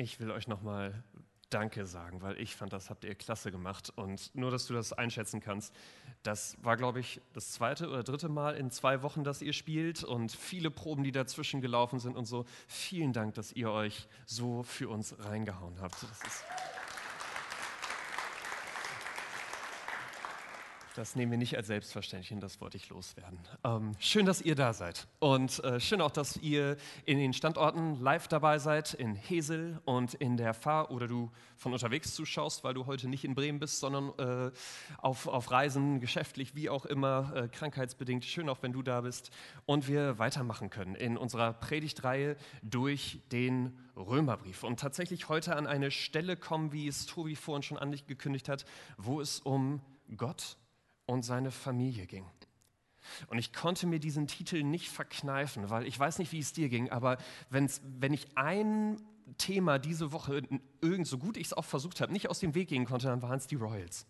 Ich will euch nochmal Danke sagen, weil ich fand, das habt ihr klasse gemacht. Und nur, dass du das einschätzen kannst, das war, glaube ich, das zweite oder dritte Mal in zwei Wochen, dass ihr spielt und viele Proben, die dazwischen gelaufen sind und so. Vielen Dank, dass ihr euch so für uns reingehauen habt. Das nehmen wir nicht als selbstverständlich hin, das wollte ich loswerden. Ähm, schön, dass ihr da seid. Und äh, schön auch, dass ihr in den Standorten live dabei seid, in Hesel und in der Fahr- oder du von unterwegs zuschaust, weil du heute nicht in Bremen bist, sondern äh, auf, auf Reisen, geschäftlich, wie auch immer, äh, krankheitsbedingt. Schön auch, wenn du da bist. Und wir weitermachen können in unserer Predigtreihe durch den Römerbrief. Und tatsächlich heute an eine Stelle kommen, wie es Tobi vorhin schon angekündigt hat, wo es um Gott und seine Familie ging. Und ich konnte mir diesen Titel nicht verkneifen, weil ich weiß nicht, wie es dir ging, aber wenn's, wenn ich ein Thema diese Woche, irgend so gut ich es auch versucht habe, nicht aus dem Weg gehen konnte, dann waren es die Royals.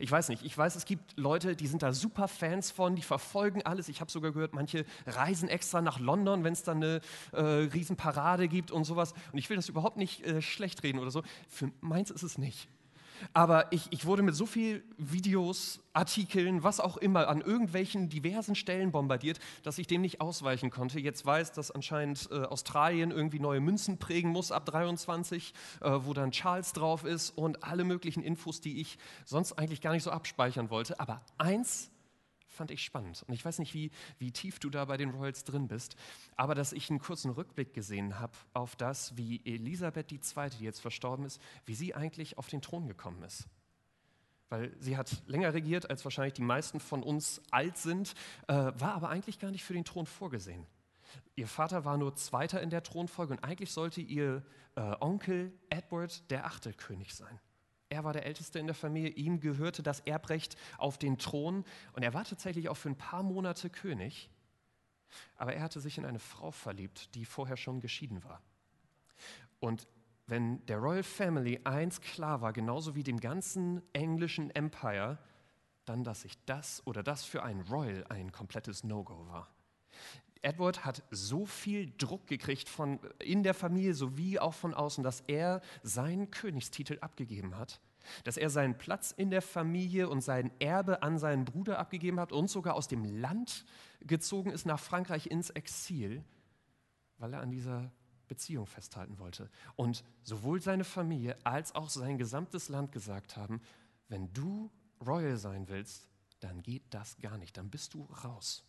Ich weiß nicht, ich weiß, es gibt Leute, die sind da super Fans von, die verfolgen alles. Ich habe sogar gehört, manche reisen extra nach London, wenn es dann eine äh, Riesenparade gibt und sowas. Und ich will das überhaupt nicht äh, schlecht reden oder so. Für meins ist es nicht. Aber ich, ich wurde mit so vielen Videos, Artikeln, was auch immer, an irgendwelchen diversen Stellen bombardiert, dass ich dem nicht ausweichen konnte. Jetzt weiß, dass anscheinend äh, Australien irgendwie neue Münzen prägen muss ab 23, äh, wo dann Charles drauf ist und alle möglichen Infos, die ich sonst eigentlich gar nicht so abspeichern wollte. Aber eins fand ich spannend. Und ich weiß nicht, wie, wie tief du da bei den Royals drin bist, aber dass ich einen kurzen Rückblick gesehen habe auf das, wie Elisabeth II., die jetzt verstorben ist, wie sie eigentlich auf den Thron gekommen ist. Weil sie hat länger regiert, als wahrscheinlich die meisten von uns alt sind, äh, war aber eigentlich gar nicht für den Thron vorgesehen. Ihr Vater war nur Zweiter in der Thronfolge und eigentlich sollte ihr äh, Onkel Edward der achte König sein. Er war der Älteste in der Familie, ihm gehörte das Erbrecht auf den Thron und er war tatsächlich auch für ein paar Monate König. Aber er hatte sich in eine Frau verliebt, die vorher schon geschieden war. Und wenn der Royal Family eins klar war, genauso wie dem ganzen englischen Empire, dann, dass sich das oder das für einen Royal ein komplettes No-Go war. Edward hat so viel Druck gekriegt von in der Familie sowie auch von außen, dass er seinen Königstitel abgegeben hat, dass er seinen Platz in der Familie und sein Erbe an seinen Bruder abgegeben hat und sogar aus dem Land gezogen ist nach Frankreich ins Exil, weil er an dieser Beziehung festhalten wollte. Und sowohl seine Familie als auch sein gesamtes Land gesagt haben, wenn du Royal sein willst, dann geht das gar nicht, dann bist du raus.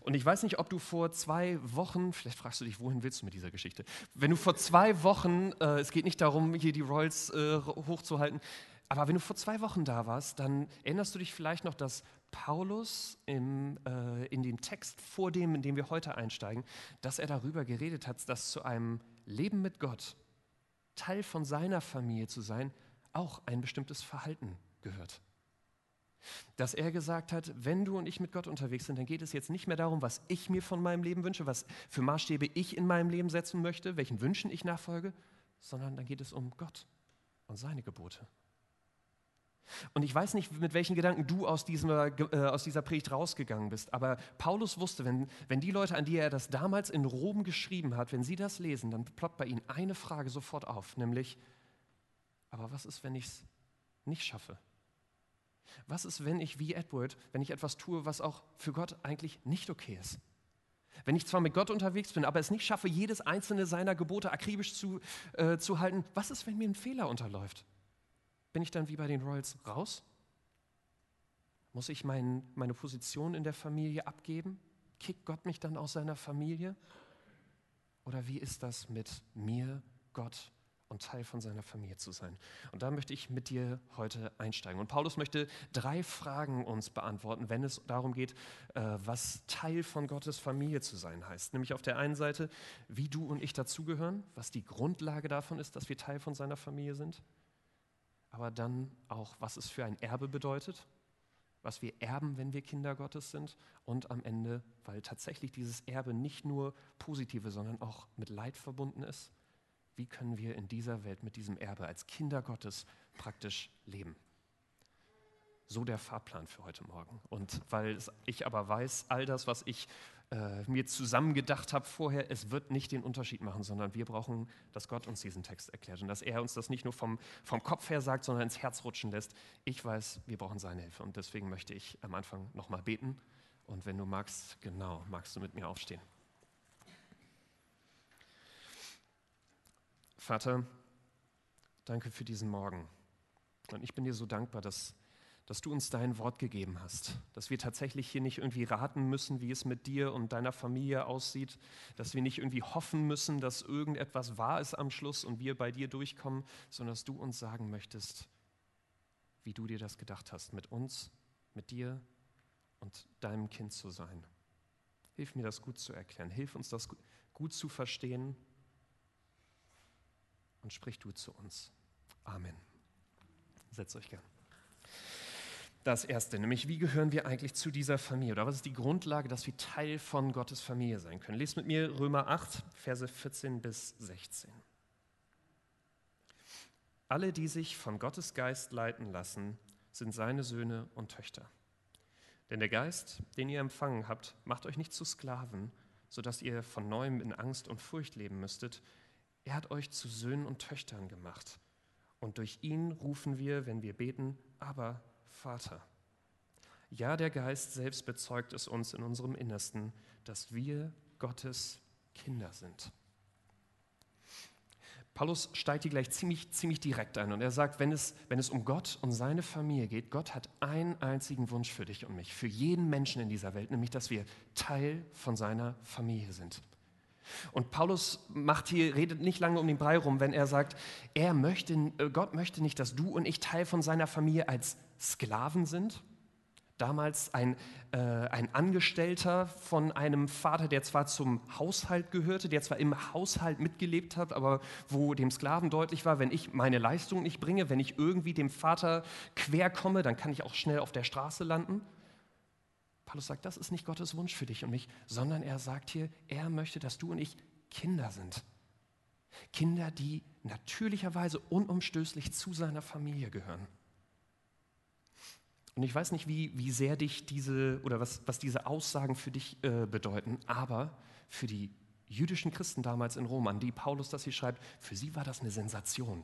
Und ich weiß nicht, ob du vor zwei Wochen, vielleicht fragst du dich, wohin willst du mit dieser Geschichte? Wenn du vor zwei Wochen, äh, es geht nicht darum, hier die Royals äh, hochzuhalten, aber wenn du vor zwei Wochen da warst, dann erinnerst du dich vielleicht noch, dass Paulus im, äh, in dem Text vor dem, in dem wir heute einsteigen, dass er darüber geredet hat, dass zu einem Leben mit Gott, Teil von seiner Familie zu sein, auch ein bestimmtes Verhalten gehört dass er gesagt hat, wenn du und ich mit Gott unterwegs sind, dann geht es jetzt nicht mehr darum, was ich mir von meinem Leben wünsche, was für Maßstäbe ich in meinem Leben setzen möchte, welchen Wünschen ich nachfolge, sondern dann geht es um Gott und seine Gebote. Und ich weiß nicht, mit welchen Gedanken du aus, diesem, äh, aus dieser Predigt rausgegangen bist, aber Paulus wusste, wenn, wenn die Leute, an die er das damals in Rom geschrieben hat, wenn sie das lesen, dann ploppt bei ihnen eine Frage sofort auf, nämlich, aber was ist, wenn ich es nicht schaffe? Was ist, wenn ich wie Edward, wenn ich etwas tue, was auch für Gott eigentlich nicht okay ist? Wenn ich zwar mit Gott unterwegs bin, aber es nicht schaffe, jedes einzelne seiner Gebote akribisch zu, äh, zu halten, was ist, wenn mir ein Fehler unterläuft? Bin ich dann wie bei den Royals raus? Muss ich mein, meine Position in der Familie abgeben? Kickt Gott mich dann aus seiner Familie? Oder wie ist das mit mir, Gott und Teil von seiner Familie zu sein. Und da möchte ich mit dir heute einsteigen. Und Paulus möchte drei Fragen uns beantworten, wenn es darum geht, äh, was Teil von Gottes Familie zu sein heißt. Nämlich auf der einen Seite, wie du und ich dazugehören, was die Grundlage davon ist, dass wir Teil von seiner Familie sind. Aber dann auch, was es für ein Erbe bedeutet, was wir erben, wenn wir Kinder Gottes sind. Und am Ende, weil tatsächlich dieses Erbe nicht nur positive, sondern auch mit Leid verbunden ist wie können wir in dieser Welt mit diesem Erbe als Kinder Gottes praktisch leben. So der Fahrplan für heute Morgen. Und weil ich aber weiß, all das, was ich äh, mir zusammengedacht habe vorher, es wird nicht den Unterschied machen, sondern wir brauchen, dass Gott uns diesen Text erklärt und dass er uns das nicht nur vom, vom Kopf her sagt, sondern ins Herz rutschen lässt. Ich weiß, wir brauchen seine Hilfe und deswegen möchte ich am Anfang nochmal beten und wenn du magst, genau, magst du mit mir aufstehen. Vater, danke für diesen Morgen. Und ich bin dir so dankbar, dass, dass du uns dein Wort gegeben hast, dass wir tatsächlich hier nicht irgendwie raten müssen, wie es mit dir und deiner Familie aussieht, dass wir nicht irgendwie hoffen müssen, dass irgendetwas wahr ist am Schluss und wir bei dir durchkommen, sondern dass du uns sagen möchtest, wie du dir das gedacht hast, mit uns, mit dir und deinem Kind zu sein. Hilf mir das gut zu erklären, hilf uns das gut zu verstehen und sprich du zu uns. Amen. Setzt euch gern. Das erste, nämlich wie gehören wir eigentlich zu dieser Familie? Oder was ist die Grundlage, dass wir Teil von Gottes Familie sein können? Lest mit mir Römer 8, Verse 14 bis 16. Alle, die sich von Gottes Geist leiten lassen, sind seine Söhne und Töchter. Denn der Geist, den ihr empfangen habt, macht euch nicht zu Sklaven, sodass ihr von neuem in Angst und Furcht leben müsstet. Er hat euch zu Söhnen und Töchtern gemacht. Und durch ihn rufen wir, wenn wir beten, aber Vater. Ja, der Geist selbst bezeugt es uns in unserem Innersten, dass wir Gottes Kinder sind. Paulus steigt hier gleich ziemlich, ziemlich direkt ein und er sagt, wenn es, wenn es um Gott und seine Familie geht, Gott hat einen einzigen Wunsch für dich und mich, für jeden Menschen in dieser Welt, nämlich, dass wir Teil von seiner Familie sind. Und Paulus macht hier, redet nicht lange um den Brei rum, wenn er sagt, er möchte, äh, Gott möchte nicht, dass du und ich Teil von seiner Familie als Sklaven sind. Damals ein, äh, ein Angestellter von einem Vater, der zwar zum Haushalt gehörte, der zwar im Haushalt mitgelebt hat, aber wo dem Sklaven deutlich war, wenn ich meine Leistung nicht bringe, wenn ich irgendwie dem Vater quer komme, dann kann ich auch schnell auf der Straße landen. Paulus sagt, das ist nicht Gottes Wunsch für dich und mich, sondern er sagt hier, er möchte, dass du und ich Kinder sind. Kinder, die natürlicherweise unumstößlich zu seiner Familie gehören. Und ich weiß nicht, wie, wie sehr dich diese oder was, was diese Aussagen für dich äh, bedeuten, aber für die jüdischen Christen damals in Rom, an die Paulus das hier schreibt, für sie war das eine Sensation.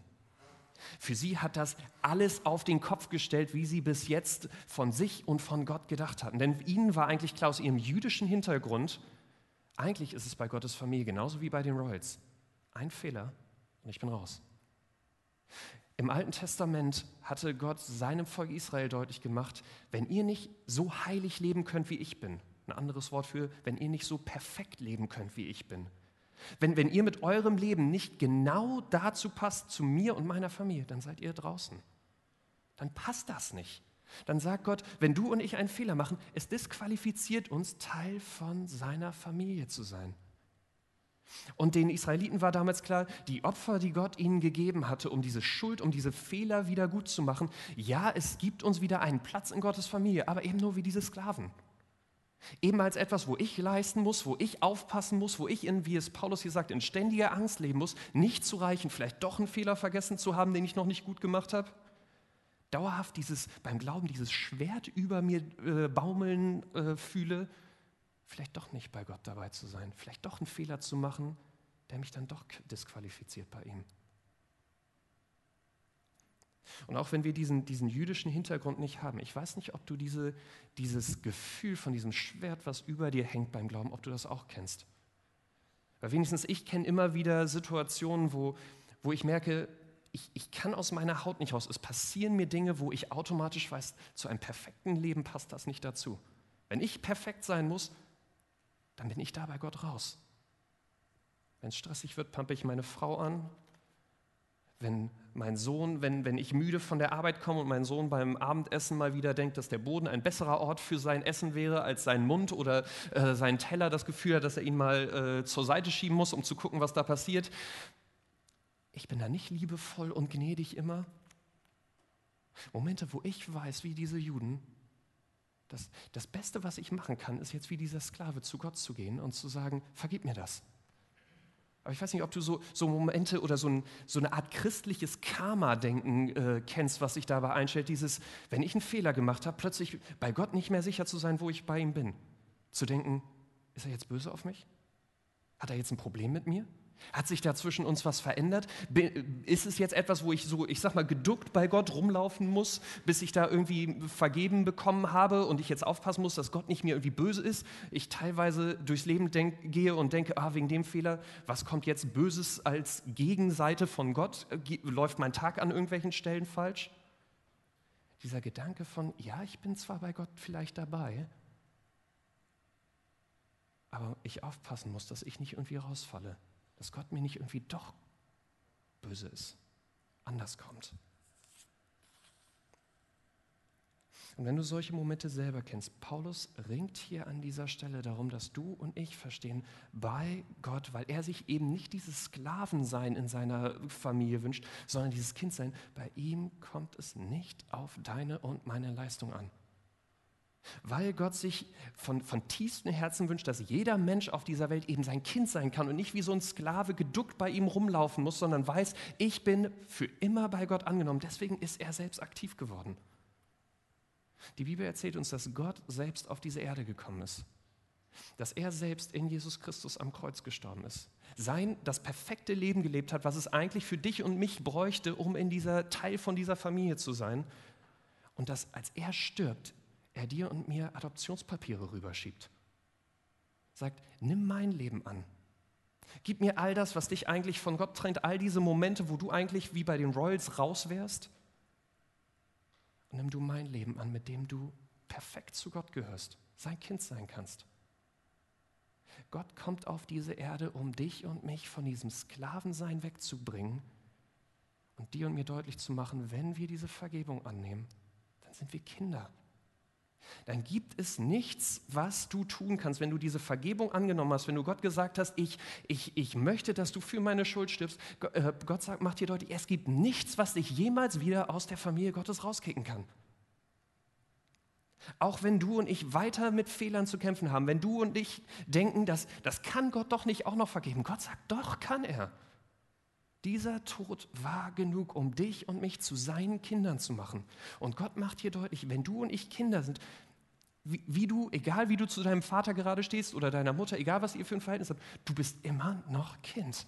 Für sie hat das alles auf den Kopf gestellt, wie sie bis jetzt von sich und von Gott gedacht hatten. Denn ihnen war eigentlich klar aus ihrem jüdischen Hintergrund, eigentlich ist es bei Gottes Familie genauso wie bei den Royals. Ein Fehler und ich bin raus. Im Alten Testament hatte Gott seinem Volk Israel deutlich gemacht, wenn ihr nicht so heilig leben könnt, wie ich bin, ein anderes Wort für, wenn ihr nicht so perfekt leben könnt, wie ich bin, wenn, wenn ihr mit eurem Leben nicht genau dazu passt, zu mir und meiner Familie, dann seid ihr draußen. Dann passt das nicht. Dann sagt Gott, wenn du und ich einen Fehler machen, es disqualifiziert uns, Teil von seiner Familie zu sein. Und den Israeliten war damals klar, die Opfer, die Gott ihnen gegeben hatte, um diese Schuld, um diese Fehler wieder gut zu machen, ja, es gibt uns wieder einen Platz in Gottes Familie, aber eben nur wie diese Sklaven. Eben als etwas, wo ich leisten muss, wo ich aufpassen muss, wo ich in, wie es Paulus hier sagt, in ständiger Angst leben muss, nicht zu reichen, vielleicht doch einen Fehler vergessen zu haben, den ich noch nicht gut gemacht habe. Dauerhaft dieses, beim Glauben dieses Schwert über mir äh, baumeln äh, fühle, vielleicht doch nicht bei Gott dabei zu sein, vielleicht doch einen Fehler zu machen, der mich dann doch disqualifiziert bei ihm. Und auch wenn wir diesen, diesen jüdischen Hintergrund nicht haben, ich weiß nicht, ob du diese, dieses Gefühl von diesem Schwert, was über dir hängt beim Glauben, ob du das auch kennst. Weil wenigstens ich kenne immer wieder Situationen, wo, wo ich merke, ich, ich kann aus meiner Haut nicht raus. Es passieren mir Dinge, wo ich automatisch weiß, zu einem perfekten Leben passt das nicht dazu. Wenn ich perfekt sein muss, dann bin ich da bei Gott raus. Wenn es stressig wird, pumpe ich meine Frau an, wenn mein Sohn, wenn, wenn ich müde von der Arbeit komme und mein Sohn beim Abendessen mal wieder denkt, dass der Boden ein besserer Ort für sein Essen wäre als sein Mund oder äh, sein Teller das Gefühl hat, dass er ihn mal äh, zur Seite schieben muss, um zu gucken, was da passiert. Ich bin da nicht liebevoll und gnädig immer. Momente, wo ich weiß, wie diese Juden, das, das Beste, was ich machen kann, ist jetzt wie dieser Sklave zu Gott zu gehen und zu sagen, vergib mir das. Aber ich weiß nicht, ob du so, so Momente oder so, ein, so eine Art christliches Karma-Denken äh, kennst, was sich dabei einstellt. Dieses, wenn ich einen Fehler gemacht habe, plötzlich bei Gott nicht mehr sicher zu sein, wo ich bei ihm bin. Zu denken, Ist er jetzt böse auf mich? Hat er jetzt ein Problem mit mir? Hat sich da zwischen uns was verändert? Ist es jetzt etwas, wo ich so, ich sag mal, geduckt bei Gott rumlaufen muss, bis ich da irgendwie vergeben bekommen habe und ich jetzt aufpassen muss, dass Gott nicht mir irgendwie böse ist? Ich teilweise durchs Leben denk, gehe und denke, ah, wegen dem Fehler, was kommt jetzt Böses als Gegenseite von Gott? Läuft mein Tag an irgendwelchen Stellen falsch? Dieser Gedanke von, ja, ich bin zwar bei Gott vielleicht dabei, aber ich aufpassen muss, dass ich nicht irgendwie rausfalle dass Gott mir nicht irgendwie doch böse ist, anders kommt. Und wenn du solche Momente selber kennst, Paulus ringt hier an dieser Stelle darum, dass du und ich verstehen, bei Gott, weil er sich eben nicht dieses Sklavensein in seiner Familie wünscht, sondern dieses Kindsein, bei ihm kommt es nicht auf deine und meine Leistung an. Weil Gott sich von, von tiefstem Herzen wünscht, dass jeder Mensch auf dieser Welt eben sein Kind sein kann und nicht wie so ein Sklave geduckt bei ihm rumlaufen muss, sondern weiß, ich bin für immer bei Gott angenommen. Deswegen ist er selbst aktiv geworden. Die Bibel erzählt uns, dass Gott selbst auf diese Erde gekommen ist. Dass er selbst in Jesus Christus am Kreuz gestorben ist. Sein, das perfekte Leben gelebt hat, was es eigentlich für dich und mich bräuchte, um in dieser Teil von dieser Familie zu sein. Und dass als er stirbt, er dir und mir Adoptionspapiere rüberschiebt. Sagt, nimm mein Leben an. Gib mir all das, was dich eigentlich von Gott trennt, all diese Momente, wo du eigentlich wie bei den Royals raus wärst. Und nimm du mein Leben an, mit dem du perfekt zu Gott gehörst, sein Kind sein kannst. Gott kommt auf diese Erde, um dich und mich von diesem Sklavensein wegzubringen und dir und mir deutlich zu machen, wenn wir diese Vergebung annehmen, dann sind wir Kinder dann gibt es nichts, was du tun kannst, wenn du diese Vergebung angenommen hast, wenn du Gott gesagt hast, ich, ich, ich möchte, dass du für meine Schuld stirbst. Äh, Gott sagt, macht dir deutlich, es gibt nichts, was dich jemals wieder aus der Familie Gottes rauskicken kann. Auch wenn du und ich weiter mit Fehlern zu kämpfen haben, wenn du und ich denken, dass, das kann Gott doch nicht auch noch vergeben. Gott sagt, doch kann er. Dieser Tod war genug, um dich und mich zu seinen Kindern zu machen. Und Gott macht hier deutlich, wenn du und ich Kinder sind, wie, wie, du, egal wie du zu deinem Vater gerade stehst oder deiner Mutter, egal was ihr für ein Verhältnis habt, du bist immer noch Kind.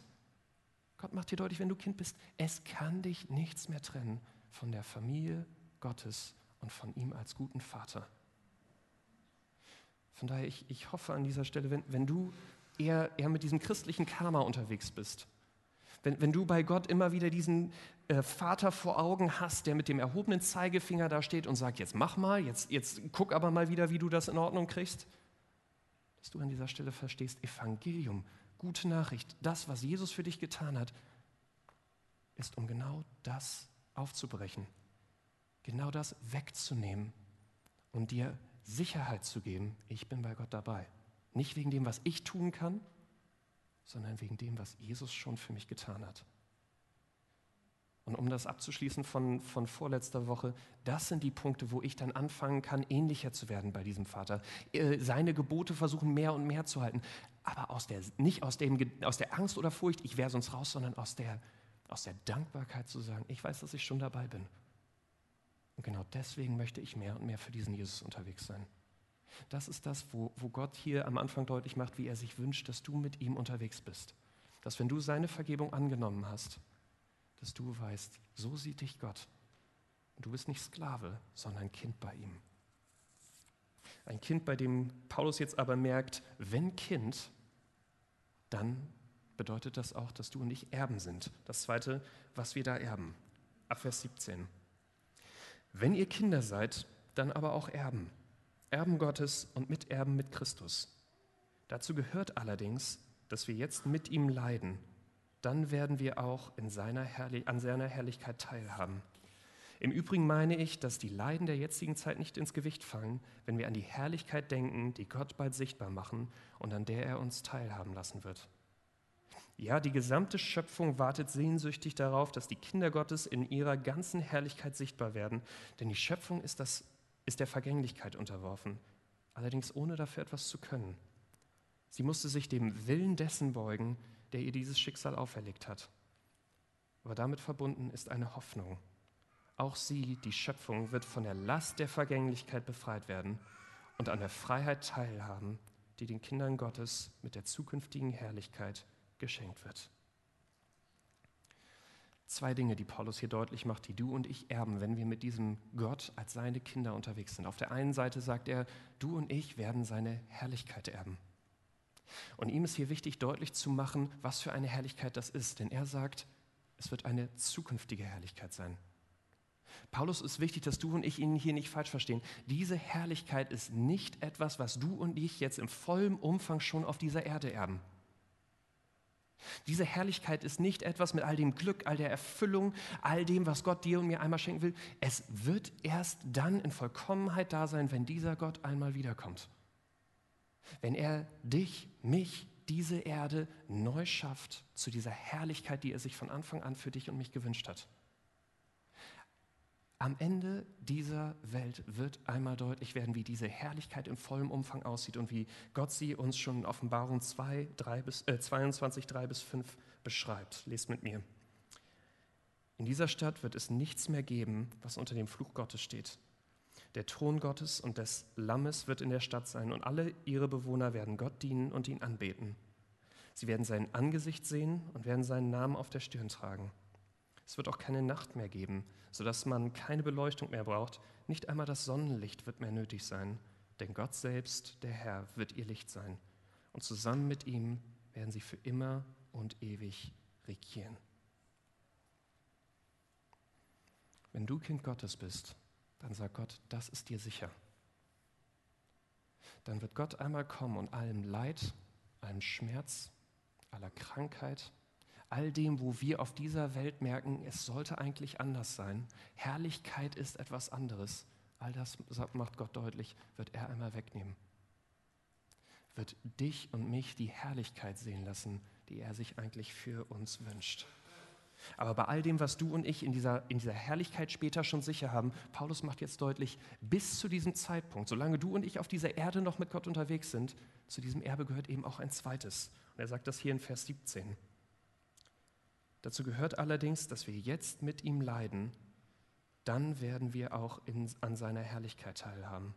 Gott macht dir deutlich, wenn du Kind bist, es kann dich nichts mehr trennen von der Familie Gottes und von ihm als guten Vater. Von daher, ich, ich hoffe an dieser Stelle, wenn, wenn du eher, eher mit diesem christlichen Karma unterwegs bist, wenn, wenn du bei Gott immer wieder diesen äh, Vater vor Augen hast, der mit dem erhobenen Zeigefinger da steht und sagt, jetzt mach mal, jetzt, jetzt guck aber mal wieder, wie du das in Ordnung kriegst, dass du an dieser Stelle verstehst, Evangelium, gute Nachricht, das, was Jesus für dich getan hat, ist, um genau das aufzubrechen, genau das wegzunehmen und dir Sicherheit zu geben, ich bin bei Gott dabei. Nicht wegen dem, was ich tun kann, sondern wegen dem, was Jesus schon für mich getan hat. Und um das abzuschließen von, von vorletzter Woche, das sind die Punkte, wo ich dann anfangen kann, ähnlicher zu werden bei diesem Vater. Äh, seine Gebote versuchen mehr und mehr zu halten, aber aus der, nicht aus, dem, aus der Angst oder Furcht, ich wäre sonst raus, sondern aus der, aus der Dankbarkeit zu sagen, ich weiß, dass ich schon dabei bin. Und genau deswegen möchte ich mehr und mehr für diesen Jesus unterwegs sein. Das ist das, wo, wo Gott hier am Anfang deutlich macht, wie er sich wünscht, dass du mit ihm unterwegs bist. Dass wenn du seine Vergebung angenommen hast, dass du weißt, so sieht dich Gott. Und du bist nicht Sklave, sondern Kind bei ihm. Ein Kind, bei dem Paulus jetzt aber merkt, wenn Kind, dann bedeutet das auch, dass du und ich Erben sind. Das zweite, was wir da erben. Ab Vers 17. Wenn ihr Kinder seid, dann aber auch Erben Erben Gottes und Miterben mit Christus. Dazu gehört allerdings, dass wir jetzt mit ihm leiden. Dann werden wir auch in seiner an seiner Herrlichkeit teilhaben. Im Übrigen meine ich, dass die Leiden der jetzigen Zeit nicht ins Gewicht fallen, wenn wir an die Herrlichkeit denken, die Gott bald sichtbar machen und an der er uns teilhaben lassen wird. Ja, die gesamte Schöpfung wartet sehnsüchtig darauf, dass die Kinder Gottes in ihrer ganzen Herrlichkeit sichtbar werden, denn die Schöpfung ist das ist der Vergänglichkeit unterworfen, allerdings ohne dafür etwas zu können. Sie musste sich dem Willen dessen beugen, der ihr dieses Schicksal auferlegt hat. Aber damit verbunden ist eine Hoffnung. Auch sie, die Schöpfung, wird von der Last der Vergänglichkeit befreit werden und an der Freiheit teilhaben, die den Kindern Gottes mit der zukünftigen Herrlichkeit geschenkt wird. Zwei Dinge, die Paulus hier deutlich macht, die du und ich erben, wenn wir mit diesem Gott als seine Kinder unterwegs sind. Auf der einen Seite sagt er, du und ich werden seine Herrlichkeit erben. Und ihm ist hier wichtig, deutlich zu machen, was für eine Herrlichkeit das ist. Denn er sagt, es wird eine zukünftige Herrlichkeit sein. Paulus ist wichtig, dass du und ich ihn hier nicht falsch verstehen. Diese Herrlichkeit ist nicht etwas, was du und ich jetzt im vollen Umfang schon auf dieser Erde erben. Diese Herrlichkeit ist nicht etwas mit all dem Glück, all der Erfüllung, all dem, was Gott dir und mir einmal schenken will. Es wird erst dann in Vollkommenheit da sein, wenn dieser Gott einmal wiederkommt. Wenn er dich, mich, diese Erde neu schafft zu dieser Herrlichkeit, die er sich von Anfang an für dich und mich gewünscht hat. Am Ende dieser Welt wird einmal deutlich werden, wie diese Herrlichkeit im vollen Umfang aussieht und wie Gott sie uns schon in Offenbarung 2, 3 bis, äh, 22, 3 bis 5 beschreibt. Lest mit mir. In dieser Stadt wird es nichts mehr geben, was unter dem Fluch Gottes steht. Der Thron Gottes und des Lammes wird in der Stadt sein und alle ihre Bewohner werden Gott dienen und ihn anbeten. Sie werden sein Angesicht sehen und werden seinen Namen auf der Stirn tragen. Es wird auch keine Nacht mehr geben, sodass man keine Beleuchtung mehr braucht. Nicht einmal das Sonnenlicht wird mehr nötig sein, denn Gott selbst, der Herr, wird ihr Licht sein. Und zusammen mit ihm werden sie für immer und ewig regieren. Wenn du Kind Gottes bist, dann sagt Gott, das ist dir sicher. Dann wird Gott einmal kommen und allem Leid, allem Schmerz, aller Krankheit, all dem, wo wir auf dieser Welt merken, es sollte eigentlich anders sein. Herrlichkeit ist etwas anderes. All das macht Gott deutlich, wird er einmal wegnehmen. Wird dich und mich die Herrlichkeit sehen lassen, die er sich eigentlich für uns wünscht. Aber bei all dem, was du und ich in dieser, in dieser Herrlichkeit später schon sicher haben, Paulus macht jetzt deutlich, bis zu diesem Zeitpunkt, solange du und ich auf dieser Erde noch mit Gott unterwegs sind, zu diesem Erbe gehört eben auch ein zweites. Und er sagt das hier in Vers 17. Dazu gehört allerdings, dass wir jetzt mit ihm leiden, dann werden wir auch in, an seiner Herrlichkeit teilhaben.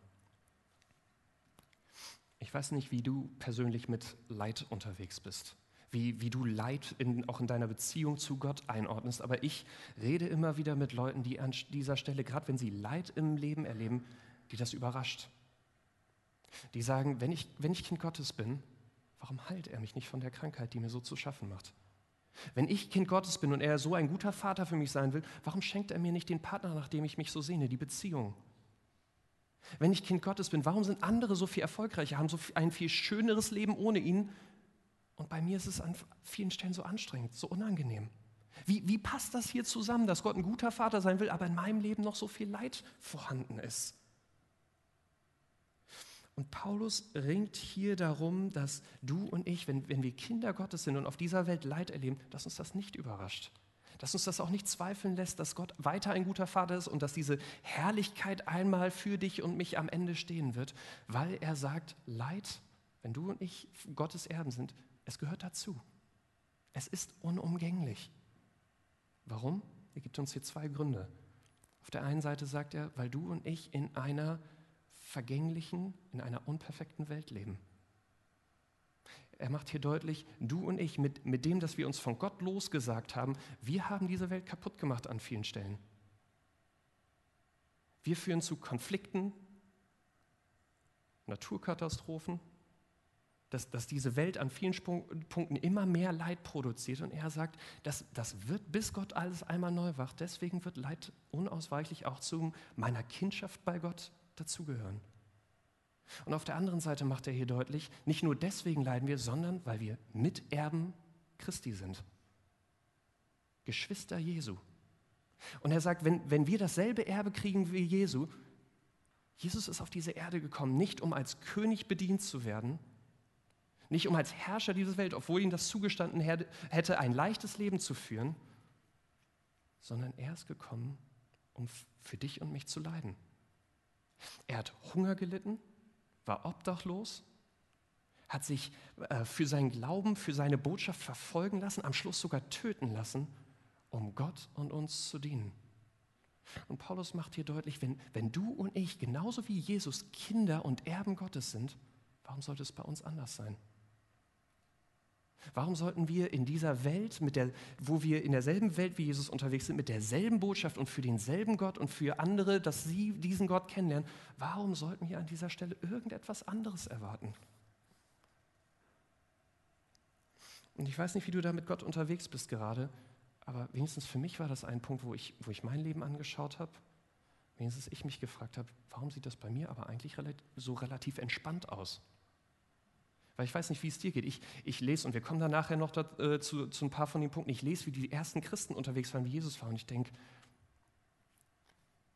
Ich weiß nicht, wie du persönlich mit Leid unterwegs bist, wie, wie du Leid in, auch in deiner Beziehung zu Gott einordnest, aber ich rede immer wieder mit Leuten, die an dieser Stelle, gerade wenn sie Leid im Leben erleben, die das überrascht. Die sagen, wenn ich, wenn ich Kind Gottes bin, warum heilt er mich nicht von der Krankheit, die mir so zu schaffen macht? Wenn ich Kind Gottes bin und er so ein guter Vater für mich sein will, warum schenkt er mir nicht den Partner, nach dem ich mich so sehne, die Beziehung? Wenn ich Kind Gottes bin, warum sind andere so viel erfolgreicher, haben so ein viel schöneres Leben ohne ihn? Und bei mir ist es an vielen Stellen so anstrengend, so unangenehm. Wie, wie passt das hier zusammen, dass Gott ein guter Vater sein will, aber in meinem Leben noch so viel Leid vorhanden ist? Und Paulus ringt hier darum, dass du und ich, wenn, wenn wir Kinder Gottes sind und auf dieser Welt Leid erleben, dass uns das nicht überrascht. Dass uns das auch nicht zweifeln lässt, dass Gott weiter ein guter Vater ist und dass diese Herrlichkeit einmal für dich und mich am Ende stehen wird, weil er sagt, Leid, wenn du und ich Gottes Erben sind, es gehört dazu. Es ist unumgänglich. Warum? Er gibt uns hier zwei Gründe. Auf der einen Seite sagt er, weil du und ich in einer vergänglichen, in einer unperfekten Welt leben. Er macht hier deutlich, du und ich, mit, mit dem, dass wir uns von Gott losgesagt haben, wir haben diese Welt kaputt gemacht an vielen Stellen. Wir führen zu Konflikten, Naturkatastrophen, dass, dass diese Welt an vielen Punkten immer mehr Leid produziert. Und er sagt, das, das wird, bis Gott alles einmal neu wacht, deswegen wird Leid unausweichlich auch zu meiner Kindschaft bei Gott dazugehören. Und auf der anderen Seite macht er hier deutlich, nicht nur deswegen leiden wir, sondern weil wir Miterben Christi sind. Geschwister Jesu. Und er sagt, wenn, wenn wir dasselbe Erbe kriegen wie Jesu, Jesus ist auf diese Erde gekommen, nicht um als König bedient zu werden, nicht um als Herrscher dieser Welt, obwohl ihm das zugestanden hätte, ein leichtes Leben zu führen, sondern er ist gekommen, um für dich und mich zu leiden. Er hat Hunger gelitten, war obdachlos, hat sich äh, für seinen Glauben, für seine Botschaft verfolgen lassen, am Schluss sogar töten lassen, um Gott und uns zu dienen. Und Paulus macht hier deutlich, wenn, wenn du und ich genauso wie Jesus Kinder und Erben Gottes sind, Warum sollte es bei uns anders sein? Warum sollten wir in dieser Welt, der, wo wir in derselben Welt wie Jesus unterwegs sind, mit derselben Botschaft und für denselben Gott und für andere, dass sie diesen Gott kennenlernen, warum sollten wir an dieser Stelle irgendetwas anderes erwarten? Und ich weiß nicht, wie du da mit Gott unterwegs bist gerade, aber wenigstens für mich war das ein Punkt, wo ich, wo ich mein Leben angeschaut habe. Wenigstens ich mich gefragt habe, warum sieht das bei mir aber eigentlich so relativ entspannt aus? Weil ich weiß nicht, wie es dir geht. Ich, ich lese, und wir kommen da nachher noch da, äh, zu, zu ein paar von den Punkten, ich lese, wie die ersten Christen unterwegs waren, wie Jesus war, und ich denke,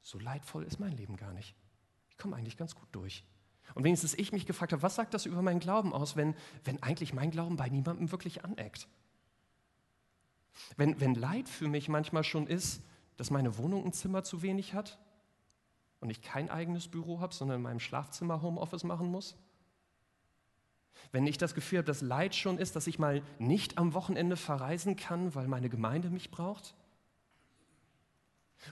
so leidvoll ist mein Leben gar nicht. Ich komme eigentlich ganz gut durch. Und wenigstens ich mich gefragt habe, was sagt das über meinen Glauben aus, wenn, wenn eigentlich mein Glauben bei niemandem wirklich aneckt? Wenn, wenn Leid für mich manchmal schon ist, dass meine Wohnung ein Zimmer zu wenig hat und ich kein eigenes Büro habe, sondern in meinem Schlafzimmer Homeoffice machen muss? Wenn ich das Gefühl habe, dass Leid schon ist, dass ich mal nicht am Wochenende verreisen kann, weil meine Gemeinde mich braucht?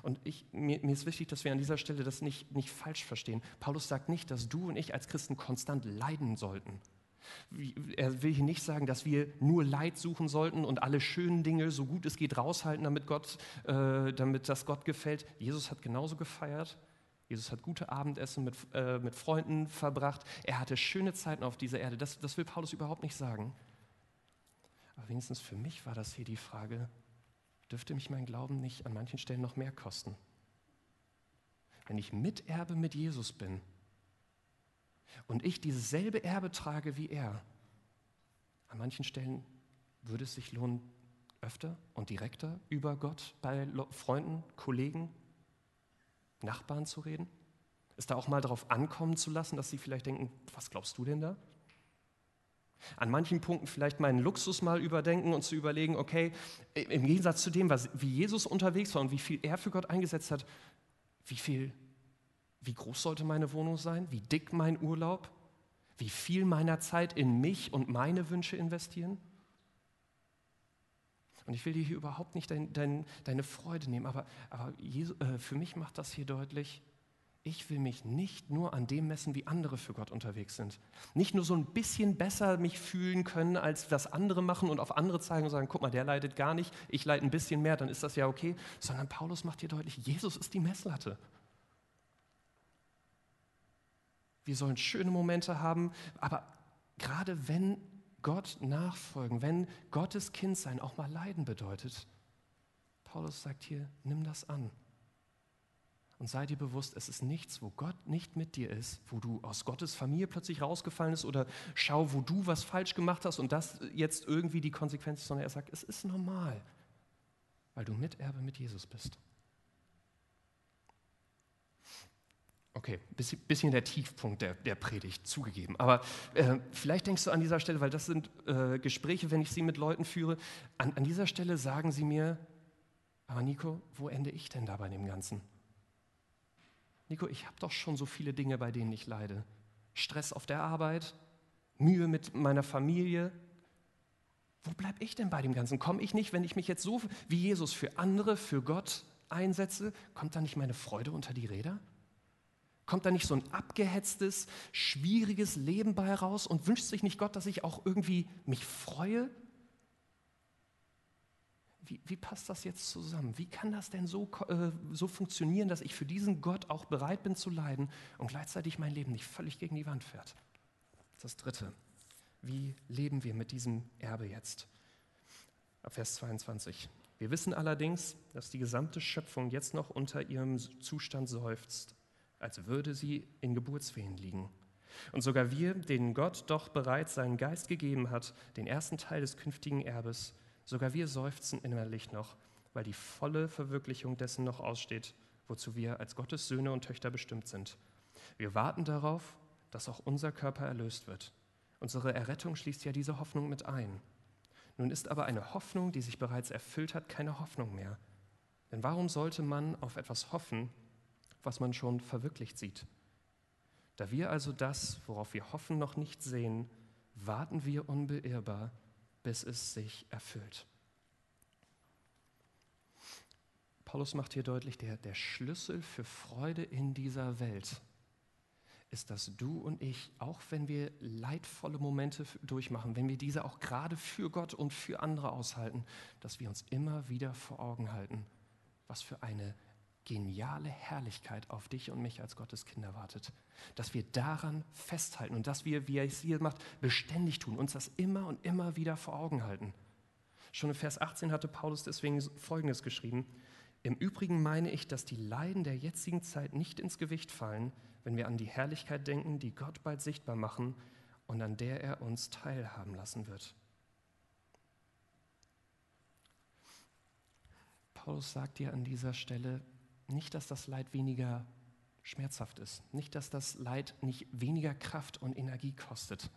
Und ich, mir, mir, ist wichtig, dass wir an dieser Stelle das nicht, nicht falsch verstehen. Paulus sagt nicht, dass du und ich als Christen konstant leiden sollten. Er will hier nicht sagen, dass wir nur Leid suchen sollten und alle schönen Dinge so gut es geht raushalten, damit, Gott, äh, damit das Gott gefällt. Jesus hat genauso gefeiert. Jesus hat gute Abendessen mit, äh, mit Freunden verbracht. Er hatte schöne Zeiten auf dieser Erde. Das, das will Paulus überhaupt nicht sagen. Aber wenigstens für mich war das hier die Frage, dürfte mich mein Glauben nicht an manchen Stellen noch mehr kosten? Wenn ich Miterbe mit Jesus bin und ich dieses selbe Erbe trage wie er, an manchen Stellen würde es sich lohnen, öfter und direkter über Gott bei Freunden, Kollegen, Nachbarn zu reden? Es da auch mal darauf ankommen zu lassen, dass sie vielleicht denken, was glaubst du denn da? An manchen Punkten vielleicht meinen Luxus mal überdenken und zu überlegen, okay, im Gegensatz zu dem, was, wie Jesus unterwegs war und wie viel er für Gott eingesetzt hat, wie viel, wie groß sollte meine Wohnung sein? Wie dick mein Urlaub? Wie viel meiner Zeit in mich und meine Wünsche investieren? Und ich will dir hier überhaupt nicht dein, dein, deine Freude nehmen, aber, aber Jesu, äh, für mich macht das hier deutlich, ich will mich nicht nur an dem messen, wie andere für Gott unterwegs sind. Nicht nur so ein bisschen besser mich fühlen können, als das andere machen und auf andere zeigen und sagen, guck mal, der leidet gar nicht, ich leide ein bisschen mehr, dann ist das ja okay. Sondern Paulus macht hier deutlich, Jesus ist die Messlatte. Wir sollen schöne Momente haben, aber gerade wenn Gott nachfolgen, wenn Gottes Kind sein auch mal Leiden bedeutet. Paulus sagt hier, nimm das an. Und sei dir bewusst, es ist nichts, wo Gott nicht mit dir ist, wo du aus Gottes Familie plötzlich rausgefallen bist oder schau, wo du was falsch gemacht hast und das jetzt irgendwie die Konsequenz ist, sondern er sagt, es ist normal, weil du Miterbe mit Jesus bist. Okay, bisschen, bisschen der Tiefpunkt der, der Predigt, zugegeben. Aber äh, vielleicht denkst du an dieser Stelle, weil das sind äh, Gespräche, wenn ich sie mit Leuten führe, an, an dieser Stelle sagen sie mir, aber Nico, wo ende ich denn da bei dem Ganzen? Nico, ich habe doch schon so viele Dinge, bei denen ich leide. Stress auf der Arbeit, Mühe mit meiner Familie. Wo bleibe ich denn bei dem Ganzen? Komme ich nicht, wenn ich mich jetzt so wie Jesus für andere, für Gott einsetze, kommt da nicht meine Freude unter die Räder? Kommt da nicht so ein abgehetztes, schwieriges Leben bei raus und wünscht sich nicht Gott, dass ich auch irgendwie mich freue? Wie, wie passt das jetzt zusammen? Wie kann das denn so, äh, so funktionieren, dass ich für diesen Gott auch bereit bin zu leiden und gleichzeitig mein Leben nicht völlig gegen die Wand fährt? Das Dritte. Wie leben wir mit diesem Erbe jetzt? Ab Vers 22. Wir wissen allerdings, dass die gesamte Schöpfung jetzt noch unter ihrem Zustand seufzt als würde sie in Geburtswehen liegen. Und sogar wir, denen Gott doch bereits seinen Geist gegeben hat, den ersten Teil des künftigen Erbes, sogar wir seufzen innerlich noch, weil die volle Verwirklichung dessen noch aussteht, wozu wir als Gottes Söhne und Töchter bestimmt sind. Wir warten darauf, dass auch unser Körper erlöst wird. Unsere Errettung schließt ja diese Hoffnung mit ein. Nun ist aber eine Hoffnung, die sich bereits erfüllt hat, keine Hoffnung mehr. Denn warum sollte man auf etwas hoffen, was man schon verwirklicht sieht. Da wir also das, worauf wir hoffen, noch nicht sehen, warten wir unbeirrbar, bis es sich erfüllt. Paulus macht hier deutlich, der, der Schlüssel für Freude in dieser Welt ist, dass du und ich, auch wenn wir leidvolle Momente durchmachen, wenn wir diese auch gerade für Gott und für andere aushalten, dass wir uns immer wieder vor Augen halten, was für eine geniale Herrlichkeit auf dich und mich als Gottes Kinder wartet. Dass wir daran festhalten und dass wir, wie er es hier macht, beständig tun, uns das immer und immer wieder vor Augen halten. Schon in Vers 18 hatte Paulus deswegen Folgendes geschrieben. Im Übrigen meine ich, dass die Leiden der jetzigen Zeit nicht ins Gewicht fallen, wenn wir an die Herrlichkeit denken, die Gott bald sichtbar machen und an der er uns teilhaben lassen wird. Paulus sagt dir an dieser Stelle nicht, dass das Leid weniger schmerzhaft ist, nicht, dass das Leid nicht weniger Kraft und Energie kostet.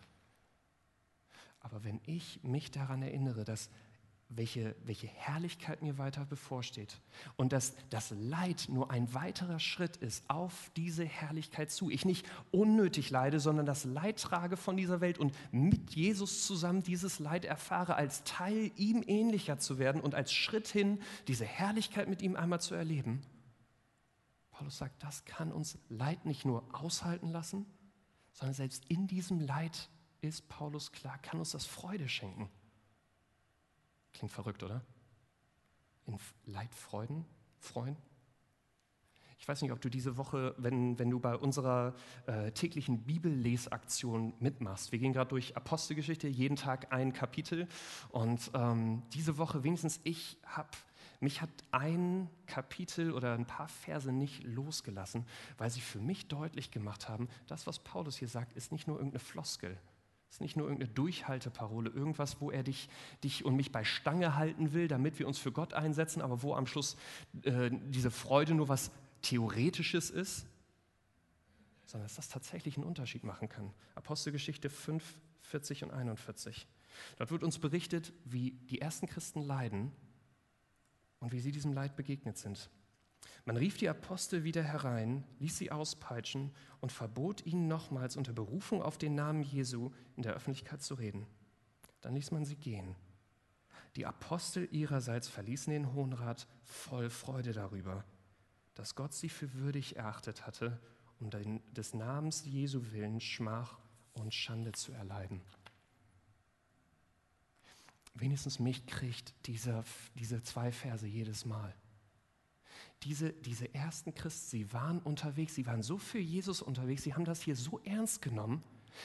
Aber wenn ich mich daran erinnere, dass welche, welche Herrlichkeit mir weiter bevorsteht und dass das Leid nur ein weiterer Schritt ist auf diese Herrlichkeit zu. Ich nicht unnötig leide, sondern das Leid trage von dieser Welt und mit Jesus zusammen dieses Leid erfahre, als Teil ihm ähnlicher zu werden und als Schritt hin, diese Herrlichkeit mit ihm einmal zu erleben. Paulus sagt, das kann uns Leid nicht nur aushalten lassen, sondern selbst in diesem Leid ist Paulus klar, kann uns das Freude schenken. Klingt verrückt, oder? In Leidfreuden freuen? Ich weiß nicht, ob du diese Woche, wenn, wenn du bei unserer äh, täglichen Bibellesaktion mitmachst. Wir gehen gerade durch Apostelgeschichte, jeden Tag ein Kapitel. Und ähm, diese Woche wenigstens ich habe mich hat ein Kapitel oder ein paar Verse nicht losgelassen, weil sie für mich deutlich gemacht haben, das, was Paulus hier sagt, ist nicht nur irgendeine Floskel, ist nicht nur irgendeine Durchhalteparole, irgendwas, wo er dich, dich und mich bei Stange halten will, damit wir uns für Gott einsetzen, aber wo am Schluss äh, diese Freude nur was Theoretisches ist, sondern dass das tatsächlich einen Unterschied machen kann. Apostelgeschichte 5, 40 und 41. Dort wird uns berichtet, wie die ersten Christen leiden und wie sie diesem Leid begegnet sind. Man rief die Apostel wieder herein, ließ sie auspeitschen und verbot ihnen nochmals unter Berufung auf den Namen Jesu in der Öffentlichkeit zu reden. Dann ließ man sie gehen. Die Apostel ihrerseits verließen den Hohen Rat voll Freude darüber, dass Gott sie für würdig erachtet hatte, um den, des Namens Jesu willen Schmach und Schande zu erleiden. Wenigstens mich kriegt dieser, diese zwei Verse jedes Mal diese, diese ersten Christen, sie waren unterwegs, sie waren so für Jesus unterwegs, sie haben das hier so ernst genommen,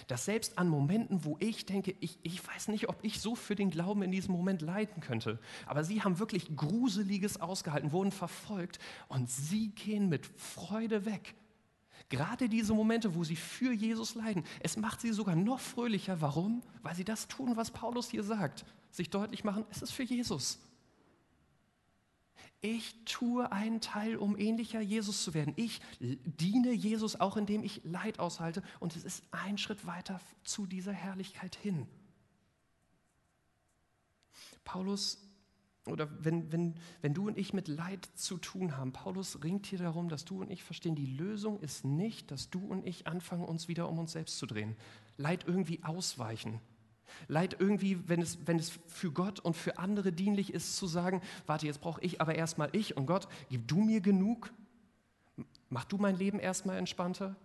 dass selbst an Momenten, wo ich denke, ich, ich weiß nicht, ob ich so für den Glauben in diesem Moment leiden könnte, aber sie haben wirklich Gruseliges ausgehalten, wurden verfolgt und sie gehen mit Freude weg. Gerade diese Momente, wo sie für Jesus leiden, es macht sie sogar noch fröhlicher. Warum? Weil sie das tun, was Paulus hier sagt. Sich deutlich machen, es ist für Jesus ich tue einen Teil, um ähnlicher Jesus zu werden. Ich diene Jesus auch, indem ich Leid aushalte. Und es ist ein Schritt weiter zu dieser Herrlichkeit hin. Paulus, oder wenn, wenn, wenn du und ich mit Leid zu tun haben, Paulus ringt hier darum, dass du und ich verstehen, die Lösung ist nicht, dass du und ich anfangen, uns wieder um uns selbst zu drehen. Leid irgendwie ausweichen, Leid irgendwie, wenn es, wenn es für Gott und für andere dienlich ist, zu sagen, warte, jetzt brauche ich aber erstmal ich und Gott, gib du mir genug? Mach du mein Leben erstmal entspannter?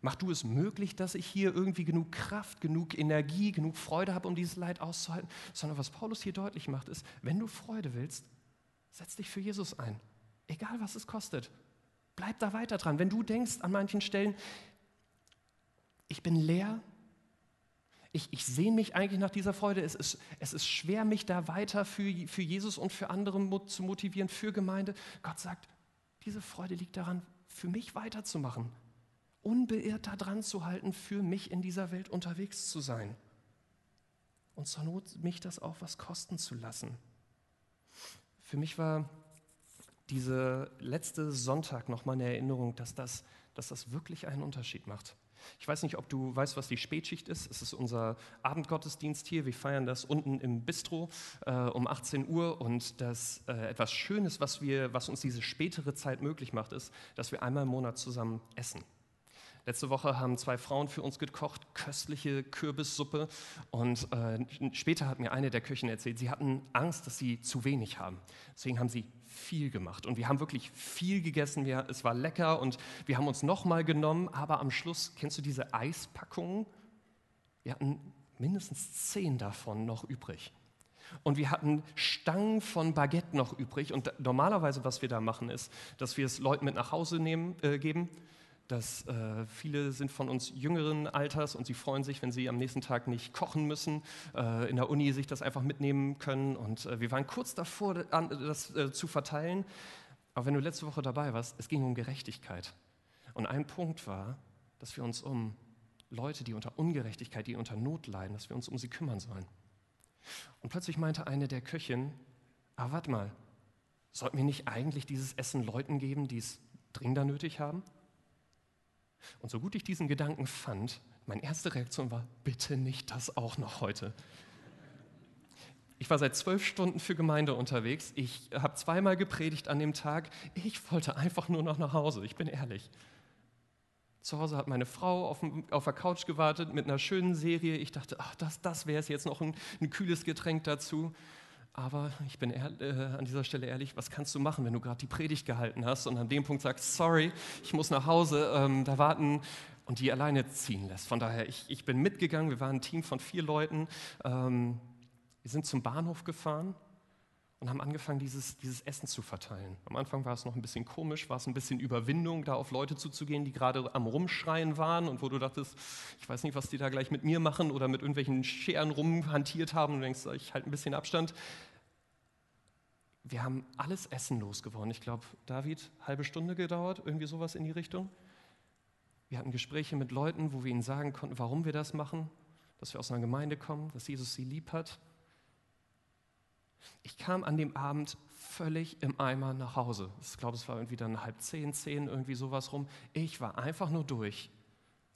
Mach du es möglich, dass ich hier irgendwie genug Kraft, genug Energie, genug Freude habe, um dieses Leid auszuhalten? Sondern was Paulus hier deutlich macht, ist, wenn du Freude willst, setz dich für Jesus ein. Egal was es kostet. Bleib da weiter dran. Wenn du denkst an manchen Stellen, ich bin leer, ich, ich sehne mich eigentlich nach dieser Freude. Es ist, es ist schwer, mich da weiter für, für Jesus und für andere zu motivieren, für Gemeinde. Gott sagt, diese Freude liegt daran, für mich weiterzumachen, unbeirrt daran zu halten, für mich in dieser Welt unterwegs zu sein. Und zur Not mich das auch was kosten zu lassen. Für mich war diese letzte Sonntag nochmal eine Erinnerung, dass das, dass das wirklich einen Unterschied macht. Ich weiß nicht, ob du weißt, was die Spätschicht ist. Es ist unser Abendgottesdienst hier. Wir feiern das unten im Bistro äh, um 18 Uhr. Und das äh, etwas Schönes, was, wir, was uns diese spätere Zeit möglich macht, ist, dass wir einmal im Monat zusammen essen. Letzte Woche haben zwei Frauen für uns gekocht, köstliche Kürbissuppe. Und äh, später hat mir eine der Köchinnen erzählt, sie hatten Angst, dass sie zu wenig haben. Deswegen haben sie viel gemacht. Und wir haben wirklich viel gegessen. Wir, es war lecker und wir haben uns nochmal genommen. Aber am Schluss, kennst du diese Eispackungen? Wir hatten mindestens zehn davon noch übrig. Und wir hatten Stangen von Baguette noch übrig. Und normalerweise, was wir da machen, ist, dass wir es Leuten mit nach Hause nehmen, äh, geben dass äh, viele sind von uns jüngeren Alters und sie freuen sich, wenn sie am nächsten Tag nicht kochen müssen, äh, in der Uni sich das einfach mitnehmen können. Und äh, wir waren kurz davor, das äh, zu verteilen. Aber wenn du letzte Woche dabei warst, es ging um Gerechtigkeit. Und ein Punkt war, dass wir uns um Leute, die unter Ungerechtigkeit, die unter Not leiden, dass wir uns um sie kümmern sollen. Und plötzlich meinte eine der Köchin, ah, warte mal, sollten wir nicht eigentlich dieses Essen Leuten geben, die es dringender nötig haben? Und so gut ich diesen Gedanken fand, meine erste Reaktion war, bitte nicht das auch noch heute. Ich war seit zwölf Stunden für Gemeinde unterwegs. Ich habe zweimal gepredigt an dem Tag. Ich wollte einfach nur noch nach Hause, ich bin ehrlich. Zu Hause hat meine Frau auf, auf der Couch gewartet mit einer schönen Serie. Ich dachte, ach, das, das wäre es jetzt noch ein, ein kühles Getränk dazu. Aber ich bin ehr, äh, an dieser Stelle ehrlich, was kannst du machen, wenn du gerade die Predigt gehalten hast und an dem Punkt sagst, sorry, ich muss nach Hause, ähm, da warten und die alleine ziehen lässt. Von daher, ich, ich bin mitgegangen, wir waren ein Team von vier Leuten. Ähm, wir sind zum Bahnhof gefahren und haben angefangen, dieses, dieses Essen zu verteilen. Am Anfang war es noch ein bisschen komisch, war es ein bisschen Überwindung, da auf Leute zuzugehen, die gerade am Rumschreien waren und wo du dachtest, ich weiß nicht, was die da gleich mit mir machen oder mit irgendwelchen Scheren rumhantiert haben und du denkst, ich halte ein bisschen Abstand. Wir haben alles Essen losgeworden. Ich glaube, David, halbe Stunde gedauert, irgendwie sowas in die Richtung. Wir hatten Gespräche mit Leuten, wo wir ihnen sagen konnten, warum wir das machen, dass wir aus einer Gemeinde kommen, dass Jesus sie lieb hat ich kam an dem Abend völlig im Eimer nach Hause. Ich glaube, es war irgendwie dann halb zehn, zehn, irgendwie sowas rum. Ich war einfach nur durch.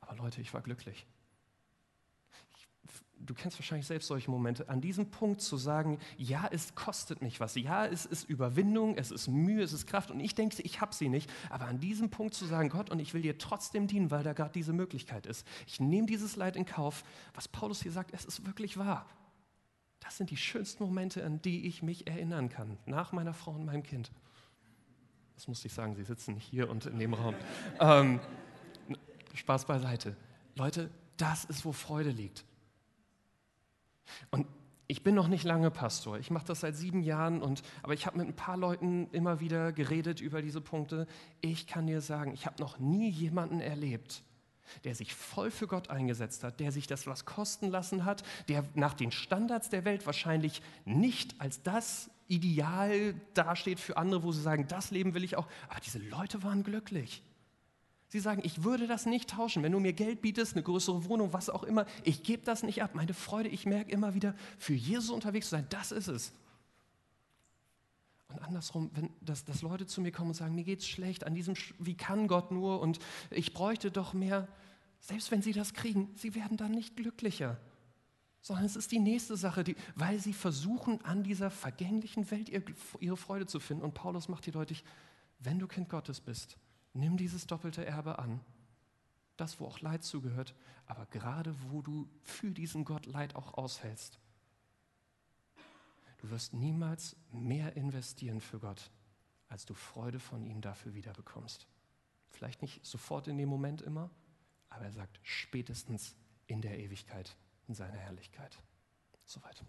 Aber Leute, ich war glücklich. Du kennst wahrscheinlich selbst solche Momente. An diesem Punkt zu sagen, ja, es kostet mich was. Ja, es ist Überwindung, es ist Mühe, es ist Kraft. Und ich denke, ich habe sie nicht. Aber an diesem Punkt zu sagen, Gott, und ich will dir trotzdem dienen, weil da gerade diese Möglichkeit ist. Ich nehme dieses Leid in Kauf. Was Paulus hier sagt, es ist wirklich wahr. Das sind die schönsten Momente, an die ich mich erinnern kann, nach meiner Frau und meinem Kind. Das muss ich sagen, sie sitzen hier und in dem Raum. Ähm, Spaß beiseite. Leute, das ist, wo Freude liegt. Und ich bin noch nicht lange Pastor. Ich mache das seit sieben Jahren, und, aber ich habe mit ein paar Leuten immer wieder geredet über diese Punkte. Ich kann dir sagen, ich habe noch nie jemanden erlebt, der sich voll für Gott eingesetzt hat, der sich das was kosten lassen hat, der nach den Standards der Welt wahrscheinlich nicht als das Ideal dasteht für andere, wo sie sagen, das Leben will ich auch. Aber diese Leute waren glücklich. Sie sagen, ich würde das nicht tauschen. Wenn du mir Geld bietest, eine größere Wohnung, was auch immer, ich gebe das nicht ab. Meine Freude, ich merke immer wieder, für Jesus unterwegs zu sein, das ist es. Und andersrum, wenn dass, dass Leute zu mir kommen und sagen, mir geht es schlecht, an diesem, wie kann Gott nur und ich bräuchte doch mehr, selbst wenn sie das kriegen, sie werden dann nicht glücklicher. Sondern es ist die nächste Sache, die, weil sie versuchen, an dieser vergänglichen Welt ihre Freude zu finden. Und Paulus macht dir deutlich, wenn du Kind Gottes bist, nimm dieses doppelte Erbe an. Das, wo auch Leid zugehört, aber gerade wo du für diesen Gott Leid auch aushältst. Du wirst niemals mehr investieren für Gott, als du Freude von ihm dafür wiederbekommst. Vielleicht nicht sofort in dem Moment immer, aber er sagt spätestens in der Ewigkeit, in seiner Herrlichkeit. Soweit.